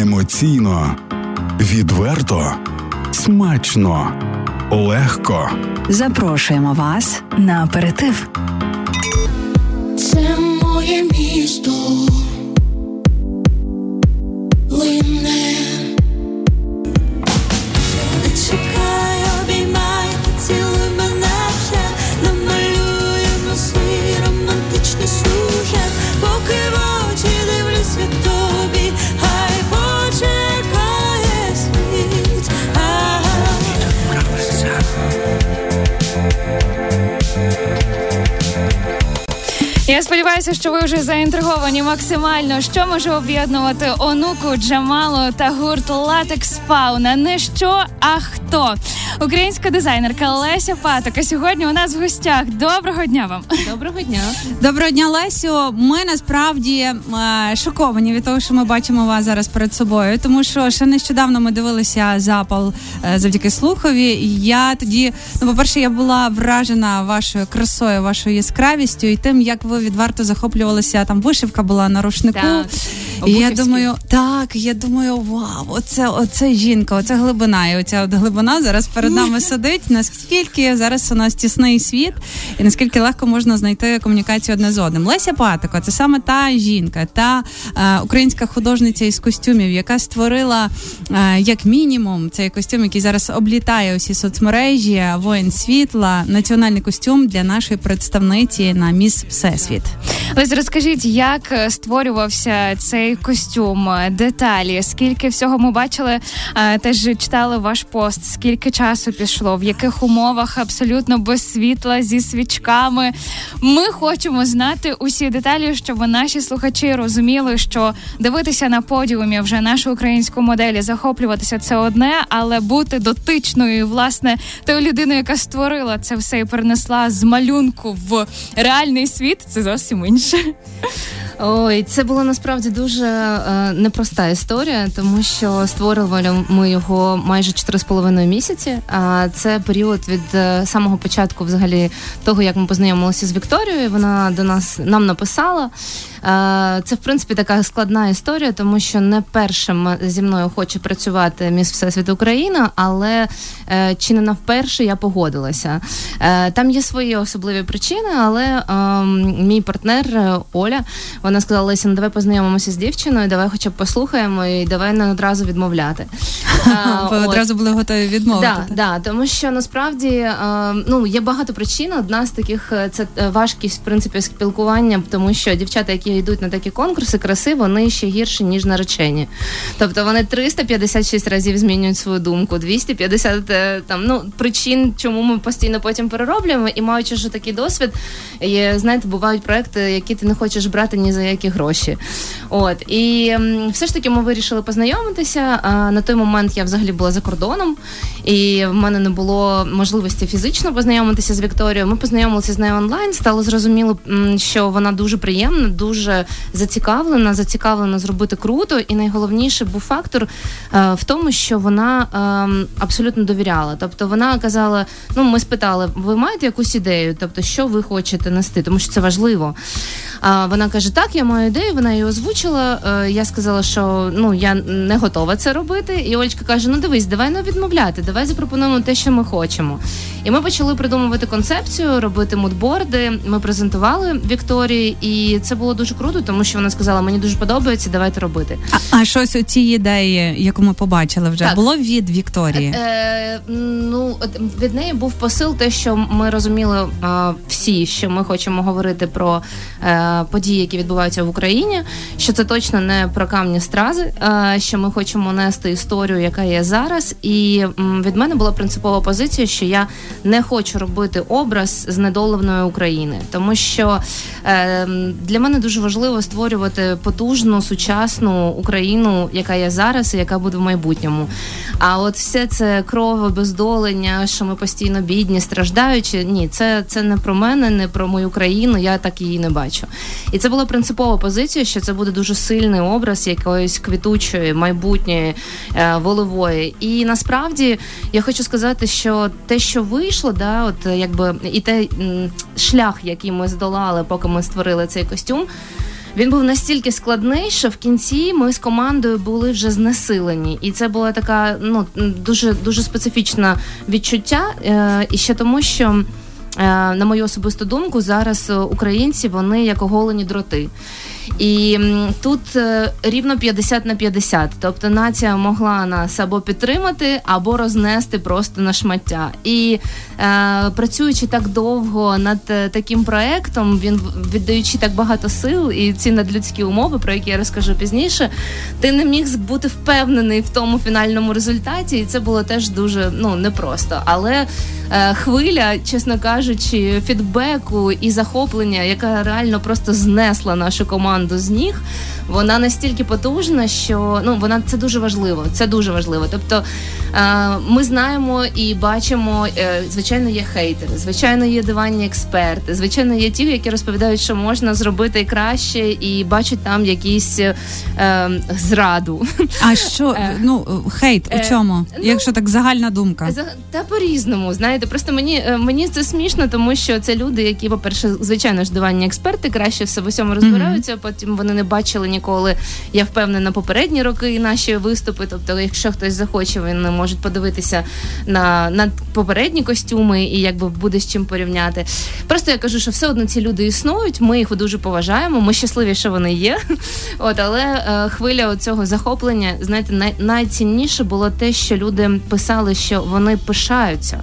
емоційно, відверто, смачно, легко. Запрошуємо вас на аперитив. Це моє місто. Лине. Я сподіваюся, що ви вже заінтриговані максимально, що може об'єднувати онуку Джамалу та гурт Латекс Фауна. Не що, а хто українська дизайнерка Леся Патока сьогодні у нас в гостях. Доброго дня вам. Доброго дня. Доброго дня, Лесю. Ми насправді е, шоковані від того, що ми бачимо вас зараз перед собою, тому що ще нещодавно ми дивилися запал е, завдяки слухові. І Я тоді, ну, по-перше, я була вражена вашою красою, вашою яскравістю і тим, як ви відверто захоплювалися. Там вишивка була на рушнику. Так. І я думаю, так, я думаю, вау, оце, оце жінка, оце глибина. І оця от глибина зараз перед нами сидить. Наскільки зараз у нас тісний світ, і наскільки легко можна знайти комунікацію одне з одним. Леся Патико, це саме та жінка, та е, українська художниця із костюмів, яка створила е, як мінімум цей костюм, який зараз облітає усі соцмережі, воїн світла, національний костюм для нашої представниці на міс Всесвіт. Лесь, розкажіть, як е, створювався цей костюм, е, деталі, скільки всього ми бачили, е, теж читали ваш пост, скільки часу пішло, в яких умовах абсолютно без світла зі свічками. Ми хочемо знати усі деталі, щоб наші слухачі розуміли, що дивитися на подіумі вже нашу українську модель, захоплюватися це одне, але бути дотичною, власне, тою людиною, яка створила це все і перенесла з малюнку в реальний світ, це зовсім інше. Ой, це була насправді дуже е, непроста історія, тому що створювали ми його майже 4,5 місяці. А це період від е, самого початку, взагалі, того, як ми познайомилися з Вікторією. Вона до нас нам написала. Е, Це в принципі така складна історія, тому що не першим зі мною хоче працювати міс Всесвіт Україна, але е, чи не навперше я погодилася. Е, Там є свої особливі причини, але ем, мій партнер Оля вона сказала: Леся, ну давай познайомимося з дівчиною, давай хоча б послухаємо і давай не одразу відмовляти. Ви одразу були готові відмовити. Да, да, тому що насправді е, ну є багато причин. Одна з таких це важкість в принципі спілкування, тому що дівчата, які йдуть на такі конкурси, краси, вони ще гірші ніж наречені. Тобто вони 356 разів змінюють свою думку, 250 е, там ну причин, чому ми постійно потім перероблюємо, і маючи вже такий досвід, є, знаєте, бувають проекти, які ти не хочеш брати ні за які гроші. От і все ж таки ми вирішили познайомитися. На той момент я взагалі була за кордоном, і в мене не було можливості фізично познайомитися з Вікторією. Ми познайомилися з нею онлайн. Стало зрозуміло, що вона дуже приємна, дуже зацікавлена, зацікавлена зробити круто. І найголовніше був фактор е, в тому, що вона е, абсолютно довіряла. Тобто вона казала: ну, ми спитали, ви маєте якусь ідею? Тобто, що ви хочете нести, тому що це важливо. А вона каже: Так, я маю ідею. Вона її озвучила. Е, Я сказала, що ну я не готова це робити. І Олечка каже: Ну дивись, давай не відмовляти, давай запропонуємо те, що ми хочемо. І ми почали придумувати концепцію, робити мудборди. Ми презентували Вікторії, і це було дуже круто, тому що вона сказала: мені дуже подобається, давайте робити. А, а щось у цій ідеї, яку ми побачили вже, Так. було від Вікторії. Е, ну от від неї був посил, те, що ми розуміли е, всі, що ми хочемо говорити про е, події, які відбуваються в Україні. Що це точно не про камні стрази, що ми хочемо нести історію, яка є зараз. І від мене була принципова позиція, що я не хочу робити образ знедоленої України, тому що е, для мене дуже важливо створювати потужну сучасну Україну, яка є зараз і яка буде в майбутньому. А от все це кров, обездолення, що ми постійно бідні, страждаючі. Ні, це, це не про мене, не про мою країну. Я так її не бачу. І це була принципова позиція, що це буде дуже сильний образ якоїсь квітучої, майбутньої, е, волевої. І насправді я хочу сказати, що те, що вийшло, да, от якби і те шлях, який ми здолали, поки ми створили цей костюм. Він був настільки складний, що в кінці ми з командою були вже знесилені, і це була така ну дуже дуже специфічне відчуття. Е, і ще тому, що. Е, на мою особисту думку, зараз українці вони як оголені дроти. І тут е, рівно 50 на 50. Тобто нація могла нас або підтримати, або рознести просто на шмаття. І е, працюючи так довго над е, таким проектом, він віддаючи так багато сил і ці надлюдські умови, про які я розкажу пізніше, ти не міг бути впевнений в тому фінальному результаті, і це було теж дуже ну непросто. Але е, хвиля, чесно кажучи, фідбеку і захоплення, яка реально просто знесла нашу команду команду з ніг, вона настільки потужна, що ну вона це дуже важливо. Це дуже важливо. Тобто е, ми знаємо і бачимо, е, звичайно, є хейтери, звичайно, є диванні експерти, звичайно, є ті, які розповідають, що можна зробити краще, і бачать там якісь е, зраду. А що е, ну хейт у чому? Ну, Якщо так загальна думка, та по різному, знаєте, просто мені мені це смішно, тому що це люди, які, по перше, звичайно ж, диванні експерти краще все в усьому розбираються. Mm-hmm. Потім вони не бачили ніколи. Я впевнена, попередні роки наші виступи. Тобто, якщо хтось захоче, він може подивитися на на попередні костюми і якби буде з чим порівняти. Просто я кажу, що все одно ці люди існують. Ми їх дуже поважаємо. Ми щасливі, що вони є. От, але е, хвиля цього захоплення, знаєте, най, найцінніше було те, що люди писали, що вони пишаються.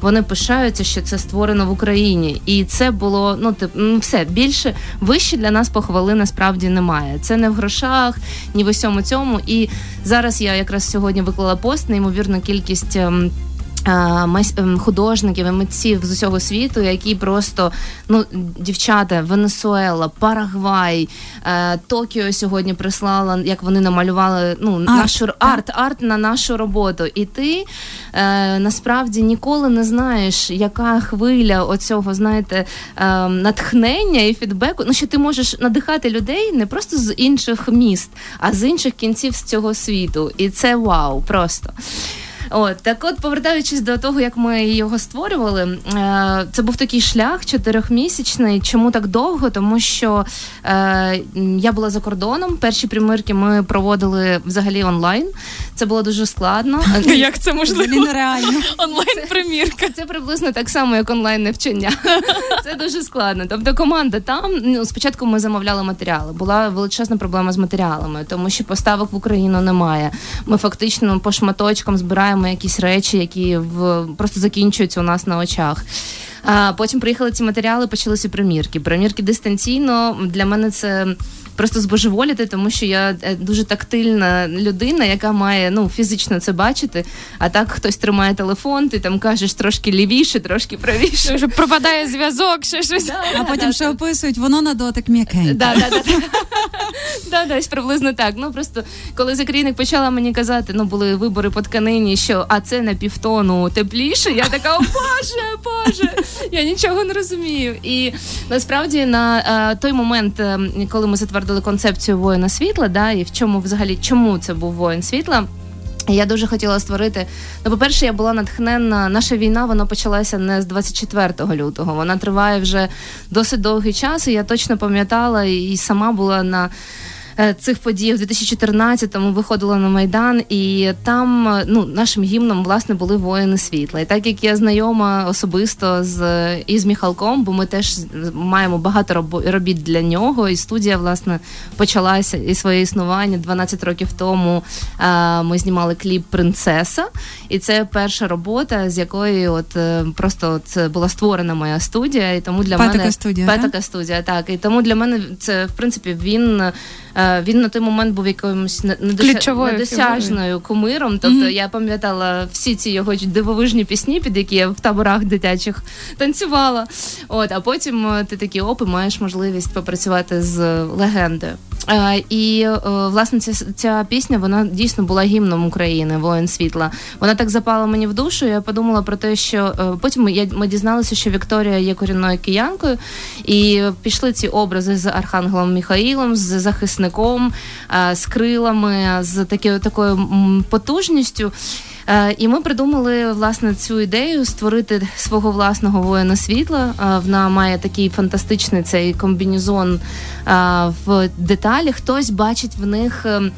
Вони пишаються, що це створено в Україні, і це було ну тип, все більше вище для нас похвали насправді немає. Це не в грошах, ні в усьому цьому. І зараз я якраз сьогодні виклала пост неймовірну кількість. Ем, Ем, художників і митців з усього світу, які просто ну дівчата, Венесуела, Парагвай, е, Токіо сьогодні прислала, як вони намалювали ну арт, нашу арт, арт на нашу роботу. І ти е, насправді ніколи не знаєш, яка хвиля оцього, знаєте, е, натхнення і фідбеку. Ну що ти можеш надихати людей не просто з інших міст, а з інших кінців з цього світу. І це вау, просто. От так, от повертаючись до того, як ми його створювали, е, це був такий шлях чотирьохмісячний. Чому так довго? Тому що е, я була за кордоном. Перші примірки ми проводили взагалі онлайн. Це було дуже складно. Як це можливо? нереально онлайн примірка? Це приблизно так само, як онлайн навчання. Це дуже складно. Тобто, команда там ну спочатку ми замовляли матеріали. Була величезна проблема з матеріалами, тому що поставок в Україну немає. Ми фактично по шматочкам збираємо збираємо якісь речі, які в просто закінчуються у нас на очах. А потім приїхали ці матеріали, почалися примірки. Примірки дистанційно для мене це просто збожеволіти, тому що я е, дуже тактильна людина, яка має ну фізично це бачити. А так хтось тримає телефон, ти там кажеш трошки лівіше, трошки правіше. Вже пропадає зв'язок, ще щось. А потім ще описують, воно на дотик м'якеньке. Да, да, да, десь приблизно так. Ну просто коли закрійник почала мені казати, ну були вибори по тканині, що а це на півтону тепліше. Я така, о боже, боже, я нічого не розумію. І насправді на е, той момент, е, коли ми затвердили затвердили концепцію воїна світла, да, і в чому взагалі чому це був воїн світла. Я дуже хотіла створити. Ну, по-перше, я була натхненна. Наша війна вона почалася не з 24 лютого. Вона триває вже досить довгий час. і Я точно пам'ятала і сама була на цих подій в 2014-му виходила на майдан, і там е, ну нашим гімном власне були воїни світла. І так як я знайома особисто з із Міхалком, бо ми теж маємо багато робіт для нього. І студія власне почалася і своє існування 12 років тому. Е, ми знімали кліп Принцеса, і це перша робота, з якої от просто от була створена моя студія. І тому для Петака мене студія, Петака студія, так і тому для мене це в принципі він. Е, він на той момент був якимось недосяжною кумиром. Тобто mm-hmm. я пам'ятала всі ці його дивовижні пісні, під які я в таборах дитячих танцювала. От, а потім е, ти такі опи маєш можливість попрацювати з легендою. Е, і власне ця ця пісня вона дійсно була гімном України, воїн світла. Вона так запала мені в душу. Я подумала про те, що потім ми, ми дізналися, що Вікторія є корінною киянкою, і пішли ці образи з Архангелом Міхаїлом, з захисником, з крилами, з такою такою потужністю. Е, І ми придумали власне цю ідею створити свого власного воїна світла. Е, Вона має такий фантастичний цей комбінезон е, в деталі. Хтось бачить в них. ем,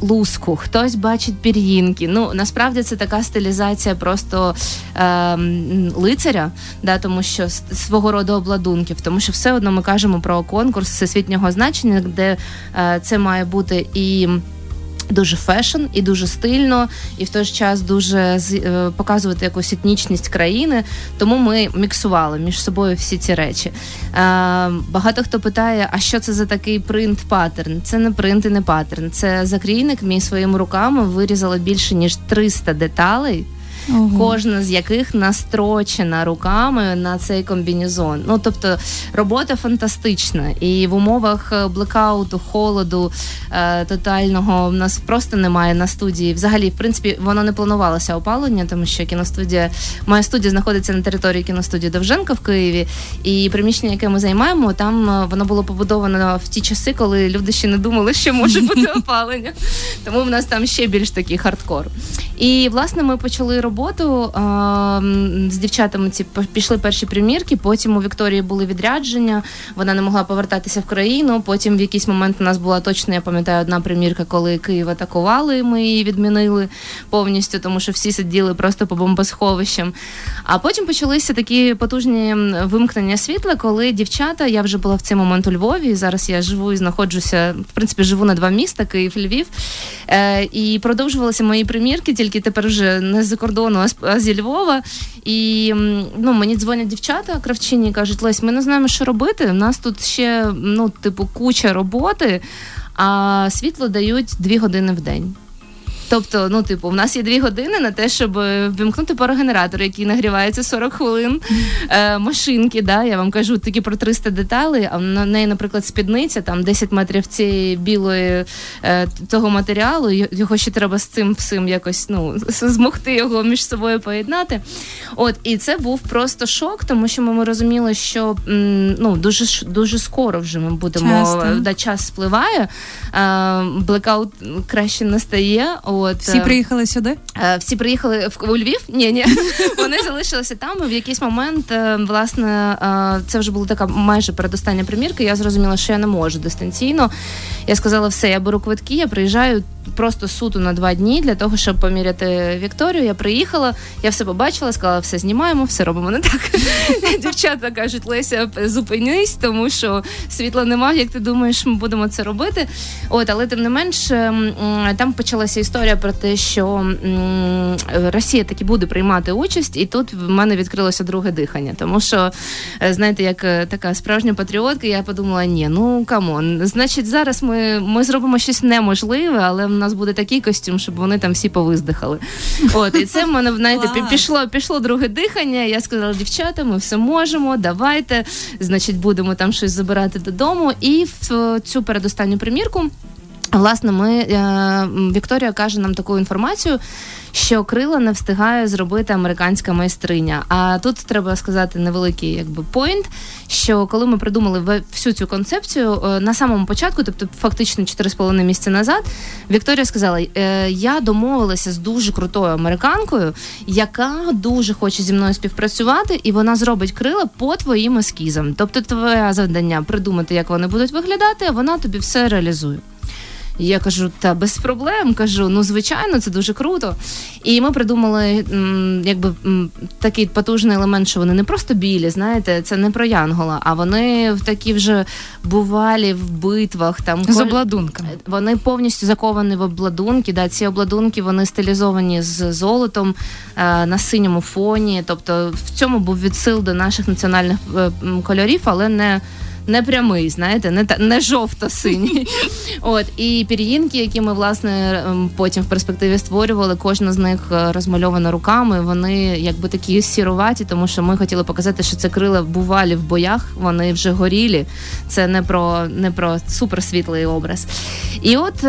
Луску, хтось бачить пір'їнки. Ну насправді це така стилізація просто е, лицаря, да, тому що свого роду обладунків, тому що все одно ми кажемо про конкурс всесвітнього значення, де е, це має бути і. Дуже fashion і дуже стильно, і в той же час дуже е, показувати якусь етнічність країни. Тому ми міксували між собою всі ці речі. Е, багато хто питає, а що це за такий принт паттерн? Це не принт і не паттерн. Це закрійник. Мій своїми руками вирізала більше ніж 300 деталей кожна з яких настрочена руками на цей комбінезон. Ну тобто робота фантастична, і в умовах е, блекауту, холоду е, тотального в нас просто немає на студії. Взагалі, в принципі, воно не планувалося опалення, тому що кіностудія, моя студія знаходиться на території кіностудії Довженка в Києві, і приміщення, яке ми займаємо, там е, воно було побудовано в ті часи, коли люди ще не думали, що може бути опалення. Тому в нас там ще більш такий хардкор. І власне ми почали роботу з дівчатами. Ці пішли перші примірки. Потім у Вікторії були відрядження. Вона не могла повертатися в країну. Потім в якийсь момент у нас була точно, я пам'ятаю, одна примірка, коли Київ атакували. Ми її відмінили повністю, тому що всі сиділи просто по бомбосховищам. А потім почалися такі потужні вимкнення світла, коли дівчата, я вже була в цей момент у Львові. Зараз я живу і знаходжуся, в принципі, живу на два міста Київ, Львів. Е, і продовжувалися мої примірки, тільки тепер вже не з-за кордону, з- а зі Львова. І ну, мені дзвонять дівчата кравчині кажуть, Лесь, ми не знаємо, що робити. У нас тут ще ну, типу, куча роботи, а світло дають дві години в день. Тобто, ну, типу, в нас є дві години на те, щоб е, вимкнути парогенератор, який нагрівається 40 хвилин. Е, машинки, да, я вам кажу такі про 300 деталей, а на неї, наприклад, спідниця, там 10 метрів цієї білої е, того матеріалу, його ще треба з цим всім якось ну, змогти його між собою поєднати. От, і це був просто шок, тому що ми, розуміли, що м, ну, дуже, дуже скоро вже ми будемо Часто. да, час спливає, е, блекаут краще не стає. От, Всі е, приїхали сюди? Е, Всі приїхали в у Львів? Ні, ні. Вони залишилися там. В якийсь момент, е, власне, це вже була така майже передостання примірка. Я зрозуміла, що я не можу дистанційно. Я сказала, все, я беру квитки, я приїжджаю просто суто на два дні для того, щоб поміряти Вікторію. Я приїхала, я все побачила, сказала, все знімаємо, все робимо не так. Дівчата кажуть, Леся, зупинись, тому що світла немає. Як ти думаєш, ми будемо це робити? От, але тим не менш, м, м, там почалася історія про те, що Росія таки буде приймати участь, і тут в мене відкрилося друге дихання. Тому що, е, знаєте, як е, така справжня патріотка, я подумала: ні, ну come on, значить, зараз ми, ми зробимо щось неможливе, але в нас буде такий костюм, щоб вони там всі повиздихали. От, і це в мене знаєте, пішло, пішло друге дихання. Я сказала, дівчата, ми все можемо, давайте. Значить, будемо там щось забирати додому. І в цю передостанню примірку. Власне, ми е, Вікторія каже нам таку інформацію, що крила не встигає зробити американська майстриня. А тут треба сказати невеликий якби поінт, що коли ми придумали всю цю концепцію е, на самому початку, тобто фактично 4,5 місяці назад, Вікторія сказала: е, я домовилася з дуже крутою американкою, яка дуже хоче зі мною співпрацювати, і вона зробить крила по твоїм ескізам. Тобто, твоє завдання придумати, як вони будуть виглядати, а вона тобі все реалізує. І Я кажу, та без проблем. Кажу, ну звичайно, це дуже круто. І ми придумали якби такий потужний елемент, що вони не просто білі, знаєте, це не про Янгола, а вони в такі вже бувалі в битвах. Там З обладунками. вони повністю заковані в обладунки. Да, ці обладунки вони стилізовані з золотом е, на синьому фоні. Тобто в цьому був відсил до наших національних е, кольорів, але не. Не прямий, знаєте, не та не жовто-синій. От і пір'їнки, які ми власне ем, потім в перспективі створювали, кожна з них е, розмальована руками. Вони якби такі сіруваті, тому що ми хотіли показати, що це крила бувалі в боях. Вони вже горілі. Це не про не про суперсвітлий образ. І от.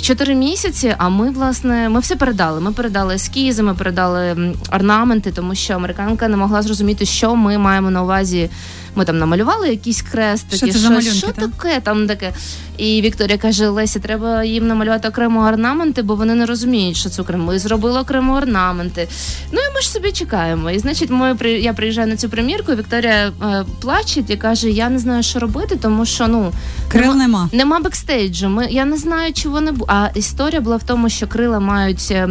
Чотири місяці, а ми власне ми все передали. Ми передали ескізи, ми передали орнаменти, тому що американка не могла зрозуміти, що ми маємо на увазі Ми там намалювали якісь крестики, Що це що та? таке там таке. І Вікторія каже: Лесі, треба їм намалювати окремо орнаменти, бо вони не розуміють, що це окремо. Ми зробили окремо орнаменти. Ну і ми ж собі чекаємо. І значить, ми я приїжджаю на цю примірку. і Вікторія е, плаче і каже: Я не знаю, що робити, тому що ну Крил нема. Нема бекстейджу. Ми я не знаю, чи вони бу- А історія була в тому, що крила мають е,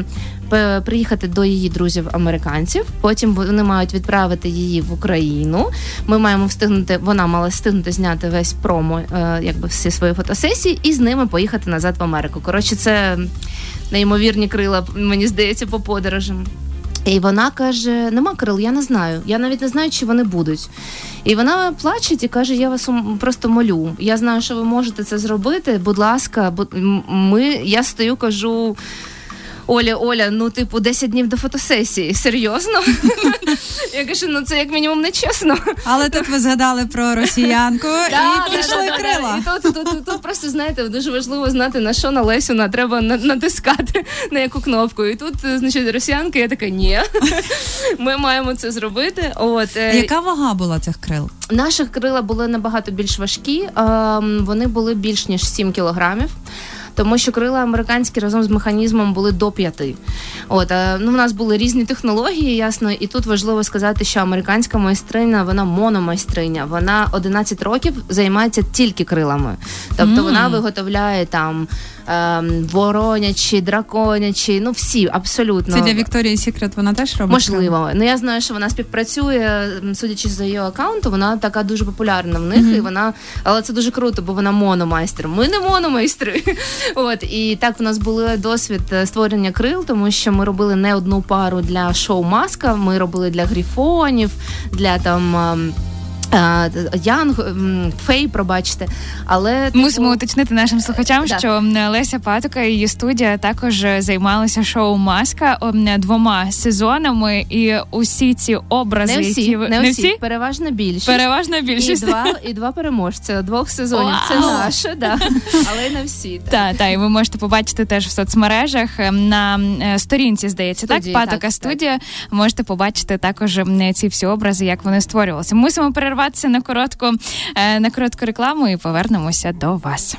приїхати до її друзів американців. Потім вони мають відправити її в Україну. Ми маємо встигнути. Вона мала встигнути зняти весь промо, е, якби всі свої фотосесії, і з ними поїхати назад в Америку. Коротше, це неймовірні крила, мені здається, по подорожам. І вона каже: нема крил, я не знаю. Я навіть не знаю, чи вони будуть. І вона плаче і каже: Я вас просто молю. Я знаю, що ви можете це зробити. Будь ласка, ми я стою, кажу. Оля, Оля, ну типу 10 днів до фотосесії. Серйозно? Я кажу, ну це як мінімум не чесно. Але тут ви згадали про росіянку і пішли крила. Тут, просто знаєте, дуже важливо знати на що на Лесю на треба натискати на яку кнопку. І тут, е, значить, росіянка, я така, ні, ми маємо це зробити. От е, Яка вага була цих крил? Наші крила були набагато більш важкі. ем, Вони були більш ніж 7 кілограмів. Тому що крила американські разом з механізмом були до п'яти. От е, ну, в нас були різні технології, ясно, і тут важливо сказати, що американська майстриня, вона мономайстриня. Вона 11 років займається тільки крилами. Тобто вона виготовляє там ем, воронячі, драконячі, ну всі абсолютно. Це для Вікторії Сікрет вона теж робить? Можливо, ну я знаю, що вона співпрацює, судячи за її аккаунту, вона така дуже популярна в них, і вона, але це дуже круто, бо вона мономайстер. Ми не мономайстри. От і так в нас був досвід е, створення крил, тому що ми робили не одну пару для шоу Маска. Ми робили для грифонів, для там. Е, Янг, фей, пробачте, але типу, Мусимо уточнити нашим слухачам, Да. що Леся Патока і її студія також е, займалися шоу Маска двома сезонами, і усі ці образи, не всі, які ви не, всі, переважна більшість. переважна і два, і два переможця двох сезонів. Це Вау! наше, да. але не всі. Так. Так, та, і ви можете побачити теж в соцмережах ем, на е, сторінці, здається, Студії, так, Патока так, студія. Можете побачити також ці всі образи, як вони створювалися. Мусимо перерватися на коротку, е, на коротку рекламу і повернемося до вас.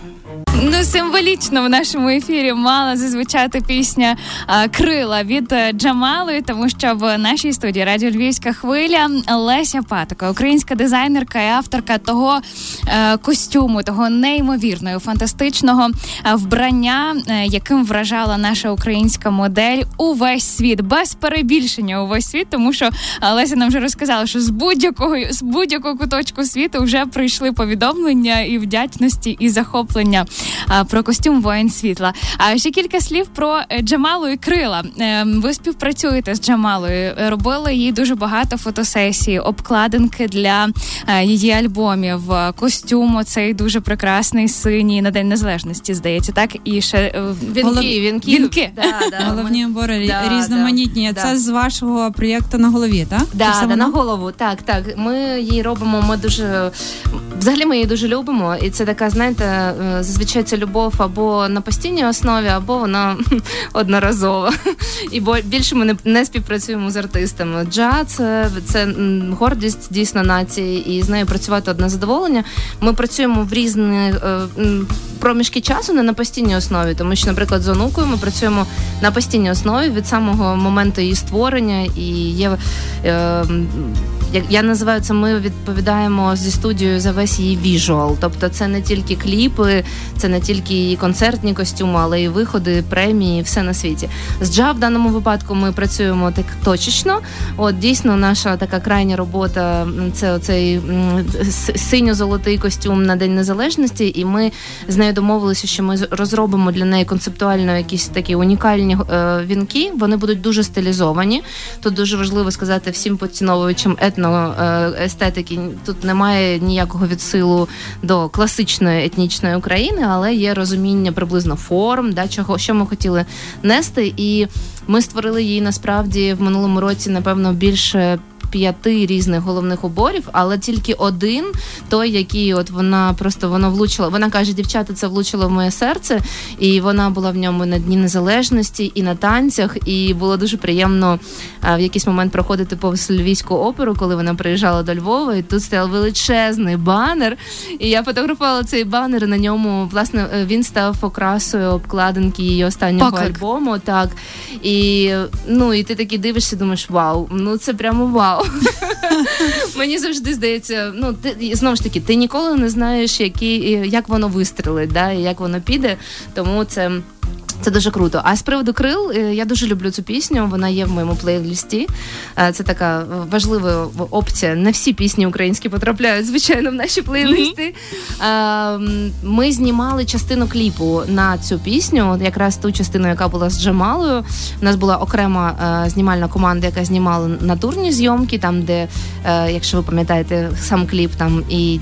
Ну, символічно в нашому ефірі мала зазвучати пісня е, Крила від е, Джамали, тому що в нашій студії Радіо Львівська хвиля Леся Патока, українська дизайнерка і авторка того костюму, того неймовірного, фантастичного вбрання, яким вражала наша українська модель увесь світ, без перебільшення увесь світ, тому що Леся нам вже розказала, що з будь-якого з будь-якого куточку світу вже прийшли повідомлення і вдячності, і захоплення про костюм воїн світла. А ще кілька слів про е, Джамалу і крила. Е, Ви співпрацюєте з Джамалою, робили їй дуже багато фотосесій, обкладинки для е, її альбомів, костюм оцей дуже прекрасний синій на День Незалежності, здається, так і ще е, в- Голов- Вінки, вінки. Вінки. Да, да, Головні убори Да, різноманітні. Це з вашого проєкту на голові, так? Да, да, на голову. Так, так. Ми її робимо. Ми дуже взагалі ми її дуже любимо. І це така, знаєте, е, зазвичай це любов або на постійній основі, або вона одноразова. І більше ми не, не співпрацюємо з артистами. Джа це, гордість дійсно нації, і з нею працювати одне задоволення. Ми працюємо в різні е, проміжки часу, не на постійній основі, тому що, наприклад, з онукою ми працюємо на постійній основі від самого моменту її створення і є. Е, я називаю це, ми відповідаємо зі студією за весь її віжуал. Тобто це не тільки кліпи, це не тільки її концертні костюми, але й виходи, премії, все на світі. З джа в даному випадку ми працюємо так точечно. От дійсно, наша така крайня робота це оцей синьо-золотий костюм на День Незалежності, і ми з нею домовилися, що ми розробимо для неї концептуально якісь такі унікальні е, вінки. Вони будуть дуже стилізовані. Тут дуже важливо сказати всім поціновувачам етноестетики. Тут немає ніякого відсилу до класичної етнічної України, але є розуміння приблизно форм, да, чого що ми хотіли нести. І ми створили її насправді в минулому році, напевно, більше п'яти різних головних уборів, але тільки один, той, який от вона просто воно влучила. Вона каже, дівчата, це влучило в моє серце, і вона була в ньому на Дні Незалежності і на танцях. І було дуже приємно в якийсь момент проходити повз Львівську оперу, коли вона приїжджала до Львова. І тут стояв величезний банер. І я фотографувала цей банер. і На ньому власне е, він став окрасою обкладинки її останнього Поклик. альбому. Так і ну і ти такий дивишся, думаєш, вау, ну це прямо вау. Мені завжди здається, ну ти знову ж таки, ти ніколи не знаєш, які як воно вистрелить, да, і як воно піде. Тому це. Це дуже круто. А з приводу крил е, я дуже люблю цю пісню. Вона є в моєму плейлісті. Е, Це така важлива опція. Не всі пісні українські потрапляють, звичайно, в наші плейлисти. М, Ми знімали частину кліпу на цю пісню, якраз ту частину, яка була з Джамалою. У нас була окрема е, знімальна команда, яка знімала натурні зйомки, там, де, якщо ви пам'ятаєте, сам кліп, там і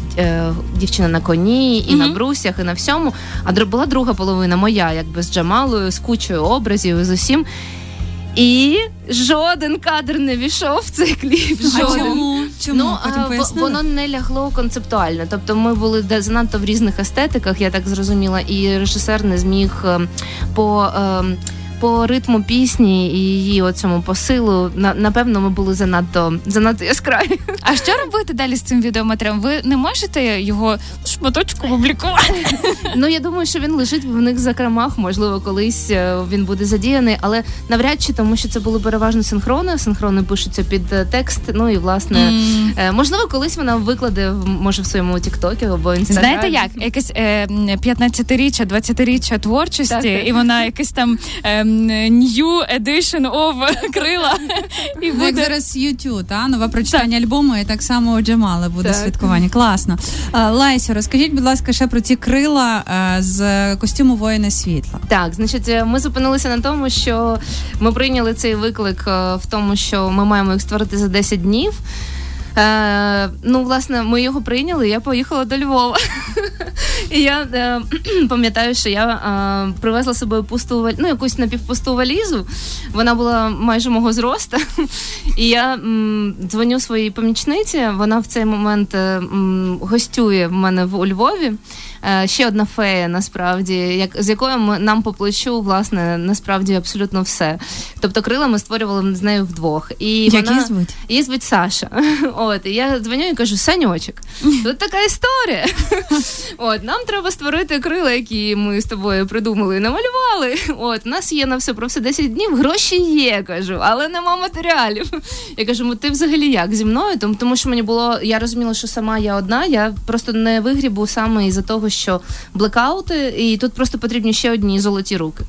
дівчина на коні, і на брусях, і на всьому. А була друга половина моя, якби з Джамалою, з кучою образів, з усім. І жоден кадр не війшов в цей кліп. А чому? Чому? Ну, Потім а, в- воно не лягло концептуально. Тобто ми були занадто в різних естетиках, я так зрозуміла, і режисер не зміг ем, по. ем, По ритму пісні і її оцьому посилу, на, напевно, ми були занадто занадто яскраві. А що робити далі з цим відеоматеріалом? Ви не можете його шматочку публікувати? Ну я думаю, що він лежить в них закромах. Можливо, колись е, він буде задіяний, але навряд чи тому, що це було переважно синхрони. Синхрони пишуться під е, текст. Ну і власне, е, можливо, колись вона викладе може в своєму тіктокі або інстаграмі. Знаєте як? Якесь е, 15-річчя, 20-річчя творчості, Так, так. і вона якийсь там е, new edition of крила. І Ну, як зараз YouTube, та нове прочитання альбому, і так само у Джамали буде Так. святкування. Класно. А, розкажіть, будь ласка, ще про ці крила е, з костюму воїна світла. Так, значить, е, ми зупинилися на тому, що ми прийняли цей виклик е, в тому, що ми маємо їх створити за 10 днів. Е, ну, власне, ми його прийняли. і Я поїхала до Львова. І я е, пам'ятаю, що я е, привезла з собою пусту ну, якусь напівпусту валізу. Вона була майже мого зроста. І я м, дзвоню своїй помічниці. Вона в цей момент е, м, гостює в мене в у Львові. Е, ще одна фея, насправді, як з якою ми нам по плечу, власне, насправді абсолютно все. Тобто крила ми створювали з нею вдвох. І Як вона... її звуть? Її звуть Саша. От, і я дзвоню і кажу: Саньочок, тут така історія. От, нам треба створити крила, які ми з тобою придумали і намалювали. От, у нас є на все про все 10 днів, гроші є, кажу, але нема матеріалів. Я кажу, «Ну, ти взагалі як зі мною? Тому, тому що мені було, я розуміла, що сама я одна, я просто не вигрібу саме із-за того, що блекаути, і тут просто потрібні ще одні золоті руки.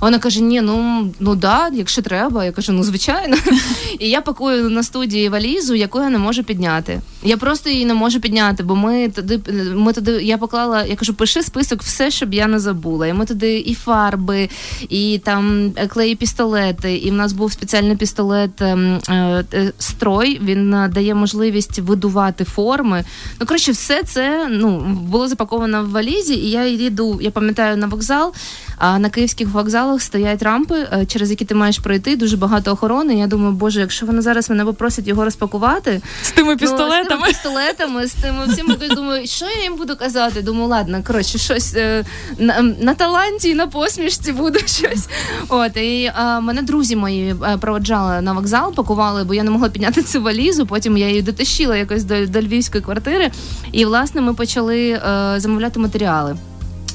Вона каже: Ні, ну ну да, якщо треба. Я кажу, ну звичайно. І я пакую на студії валізу, яку я не можу підняти. Я просто її не можу підняти, бо ми туди, ми туди, я поклала, я кажу, пиши список, все, щоб я не забула. І ми туди і фарби, і там клеї пістолети. І в нас був спеціальний пістолет ем, е, е, строй. Він е, дає можливість видувати форми. Ну коротше, все це ну було запаковано в валізі, і я йду. Я пам'ятаю на вокзал. А на київських вокзалах стоять рампи, е, через які ти маєш пройти. Дуже багато охорони. Я думаю, боже, якщо вони зараз мене попросять його розпакувати, з тими Ну, з пістолетами. тими пістолетами, з тими всім якось думаю, що я їм буду казати? Думаю, ладно, коротше, щось е, на, на таланті на посмішці буду щось. От і е, мене друзі мої проводжали на вокзал, пакували, бо я не могла підняти цю валізу. Потім я її дотащила якось до, до львівської квартири. І власне ми почали е, замовляти матеріали.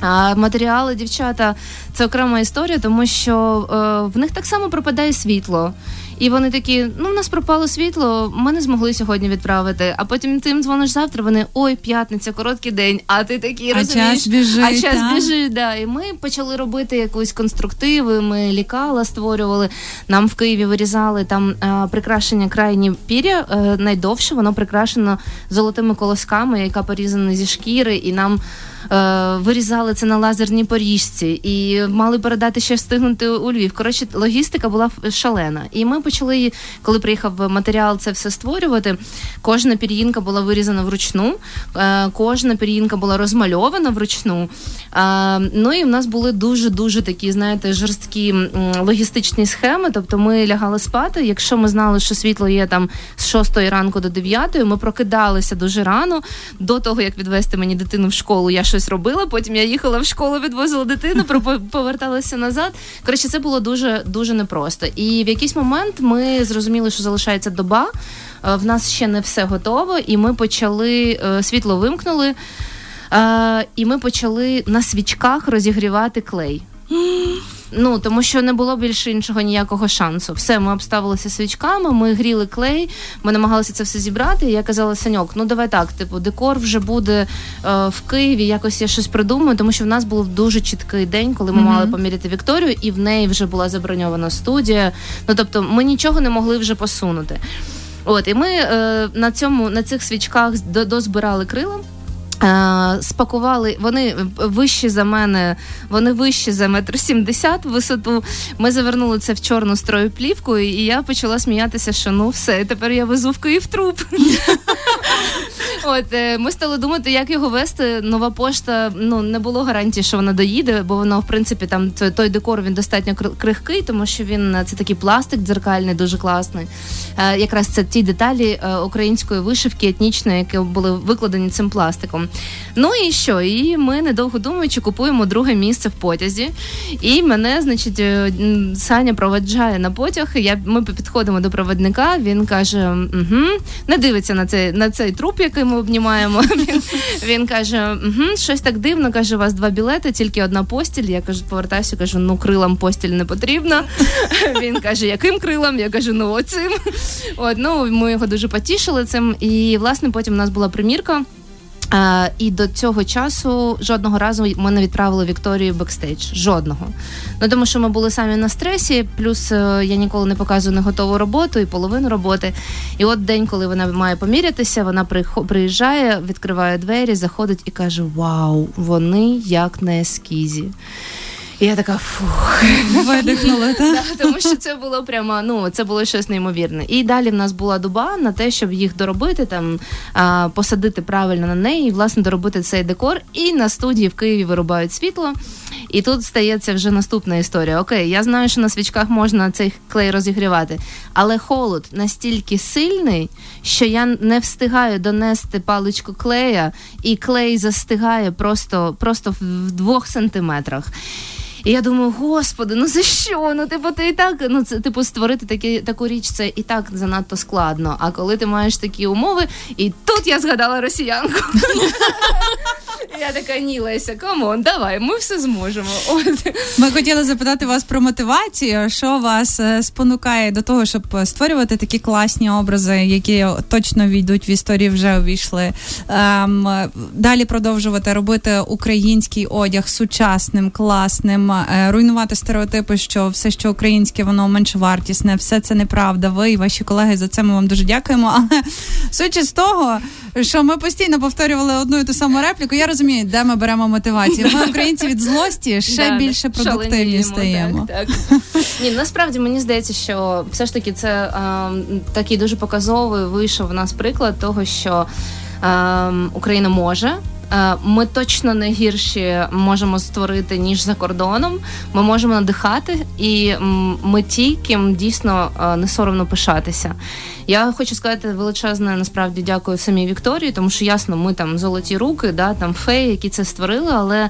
А матеріали, дівчата, це окрема історія, тому що е, в них так само пропадає світло. І вони такі: ну, в нас пропало світло, ми не змогли сьогодні відправити. А потім ти їм дзвониш завтра. Вони ой, п'ятниця, короткий день. А ти такий А розумієш, час біжить, а час та? біжить. Да. І ми почали робити якусь конструктиви. Ми лікала створювали. Нам в Києві вирізали там е, прикрашення крайні пір'я е, найдовше. Воно прикрашено золотими колосками, яка порізана зі шкіри, і нам. Е, вирізали це на лазерній поріжці і мали передати ще встигнути у Львів. Коротше, логістика була шалена. І ми почали, коли приїхав матеріал, це все створювати. Кожна пір'їнка була вирізана вручну, е, кожна пір'їнка була розмальована вручну. Е, ну і в нас були дуже дуже такі, знаєте, жорсткі логістичні схеми. Тобто ми лягали спати. Якщо ми знали, що світло є там з 6 ранку до 9, ми прокидалися дуже рано. До того як відвести мені дитину в школу, я щось робила. Потім я їхала в школу, відвозила дитину, поверталася назад. Коротше, це було дуже дуже непросто. І в якийсь момент ми зрозуміли, що залишається доба. Е, В нас ще не все готово, і ми почали е, світло вимкнули. Е, і ми почали на свічках розігрівати клей. Ну тому що не було більше іншого ніякого шансу. Все, ми обставилися свічками, ми гріли клей, ми намагалися це все зібрати. І я казала, Саньок, ну давай так, типу, декор вже буде е, в Києві. Якось я щось придумаю, тому що в нас був дуже чіткий день, коли ми мали поміряти Вікторію, і в неї вже була заброньована студія. Ну тобто, ми нічого не могли вже посунути. От і ми е, на цьому на цих свічках дозбирали крила. Е, Спакували вони вищі за мене, вони вищі за метр сімдесят висоту. Ми завернули це в чорну строю плівку, і я почала сміятися, що ну все, тепер я везу в Київ труп. От е, ми стали думати, як його вести. Нова пошта ну не було гарантії, що вона доїде, бо воно, в принципі, там той- декор він достатньо крихкий, тому що він е, це такий пластик дзеркальний, дуже класний. Е, Якраз це ті деталі української вишивки етнічної, які були викладені цим пластиком. Ну і що? І ми, недовго думаючи, купуємо друге місце в потязі. І мене, значить, Саня проведжає на потяг. Я, ми підходимо до проводника. Він каже: угу, не дивиться на цей на цей труп, який ми обнімаємо. Він, він каже: угу, щось так дивно. каже, у вас два білети, тільки одна постіль. Я кажу, повертаюся, кажу, ну крилам постіль не потрібна. Він каже, яким крилам? Я кажу, ну оцим. От, ну, ми його дуже потішили цим. І власне потім у нас була примірка. А, і до цього часу жодного разу ми не відправили Вікторію бекстейдж. Жодного. Ну тому що ми були самі на стресі, плюс е, я ніколи не показую не готову роботу і половину роботи. І от день, коли вона має помірятися, вона приїжджає, відкриває двері, заходить і каже: Вау, вони як на ескізі. І я така фух. Видихнули, так? Тому що це було прямо ну це було щось неймовірне. І далі в нас була доба на те, щоб їх доробити, там посадити правильно на неї, і власне доробити цей декор. І на студії в Києві вирубають світло. І тут стається вже наступна історія. Окей, я знаю, що на свічках можна цей клей розігрівати, але холод настільки сильний, що я не встигаю донести паличку клея, і клей застигає просто, просто в двох сантиметрах. І я думаю, господи, ну за що? Ну, типу, ти і так, ну це типу створити такі, таку річ, це і так занадто складно. А коли ти маєш такі умови, і тут я згадала росіянку. Я така, ні, Леся, come on, давай, ми все зможемо. От. Ми хотіли запитати вас про мотивацію. Що вас е, спонукає до того, щоб створювати такі класні образи, які точно війдуть в історії, вже увійшли. Ем, далі продовжувати робити український одяг сучасним, класним, е, руйнувати стереотипи, що все, що українське, воно меншовартісне, все це неправда. Ви і ваші колеги за це ми вам дуже дякуємо. Але судячи з того, що ми постійно повторювали одну і ту саму репліку, я розумію, де ми беремо мотивацію. Ми українці від злості ще Да, більше продуктивні стаємо. Так, так. Ні, насправді мені здається, що все ж таки це е, такий дуже показовий вийшов у нас приклад того, що е, Україна може. Е, Ми точно не гірші можемо створити ніж за кордоном. Ми можемо надихати, і ми ті, ким дійсно е, не соромно пишатися. Я хочу сказати величезне насправді дякую самій Вікторії, тому що ясно, ми там золоті руки, да там феї, які це створили. Але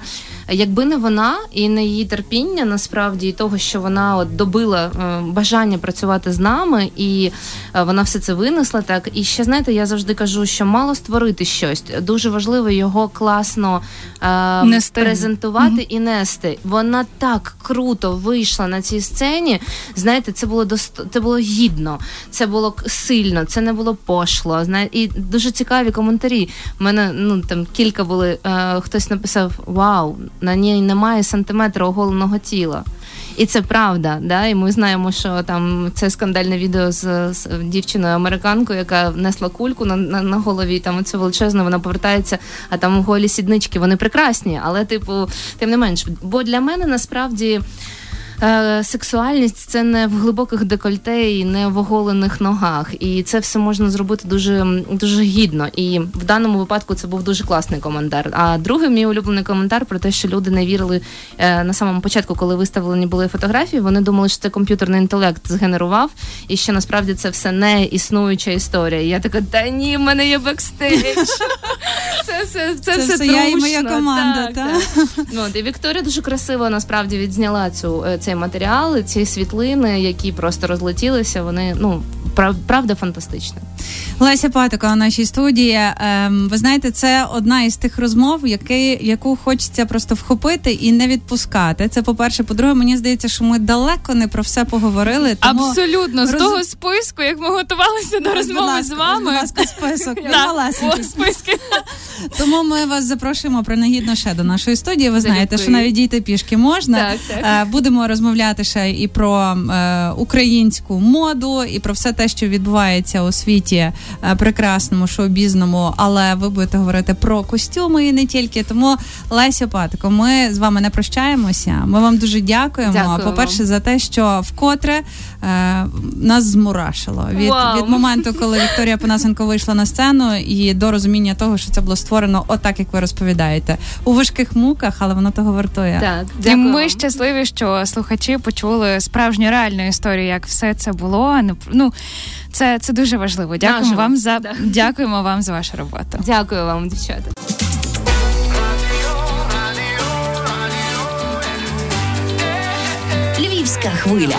якби не вона і не її терпіння, насправді і того, що вона от добила е, бажання працювати з нами, і е, вона все це винесла. Так і ще знаєте, я завжди кажу, що мало створити щось. Дуже важливо його класно е, презентувати і нести. Вона так круто вийшла на цій сцені. Знаєте, це було дост... це було гідно, це було сильно, це не було пошло. Знає, і дуже цікаві коментарі. У мене ну там кілька були. Е, хтось написав: Вау, на ній немає сантиметра оголеного тіла. І це правда. Да? І ми знаємо, що там це скандальне відео з, з дівчиною американкою, яка несла кульку на, на, на голові. Там це величезно, вона повертається, а там голі сіднички, вони прекрасні, але, типу, тим не менш, бо для мене насправді. Е, сексуальність це не в глибоких декольте і не в оголених ногах. І це все можна зробити дуже дуже гідно. І в даному випадку це був дуже класний коментар. А другий мій улюблений коментар про те, що люди не вірили е, на самому початку, коли виставлені були фотографії. Вони думали, що це комп'ютерний інтелект згенерував, і що насправді це все не існуюча історія. І я така, та ні, в мене є бекстейдж. Це все це, Це все я і моя команда, Так, та? так. Ну, от, і Вікторія дуже красиво насправді відзняла цю е, цей матеріал, ці світлини, які просто розлетілися. Вони ну правда фантастичні. Леся Патока у нашій студії. Ем, ви знаєте, це одна із тих розмов, які, яку хочеться просто вхопити і не відпускати. Це по-перше. По-друге, мені здається, що ми далеко не про все поговорили. Тому Абсолютно з роз- того списку, як ми готувалися до розмови ласка, з вами. Будь ласка, список. О, списки. Тому ми вас запрошуємо принагідно ще до нашої студії. Ви знаєте, що навіть дійти пішки можна. Так, так. Е, Будемо розмовляти ще і про е, українську моду, і про все те, що відбувається у світі е, прекрасному, шоу-бізному, але ви будете говорити про костюми і не тільки. Тому Леся Патико, ми з вами не прощаємося. Ми вам дуже дякуємо. Дякую По-перше, вам. за те, що вкотре е, нас змурашило від, від моменту, коли Вікторія Панасенко вийшла на сцену, і до розуміння того, що це було створено отак, як ви розповідаєте, у важких муках, але воно того вартує. Так, І ми щасливі, що слухачі почули справжню реальну історію, як все це було. не пр- Ну це, це дуже важливо. Дякуємо Наживо. вам за Да. дякуємо вам за вашу роботу. Дякую вам, дівчата. Львівська хвиля.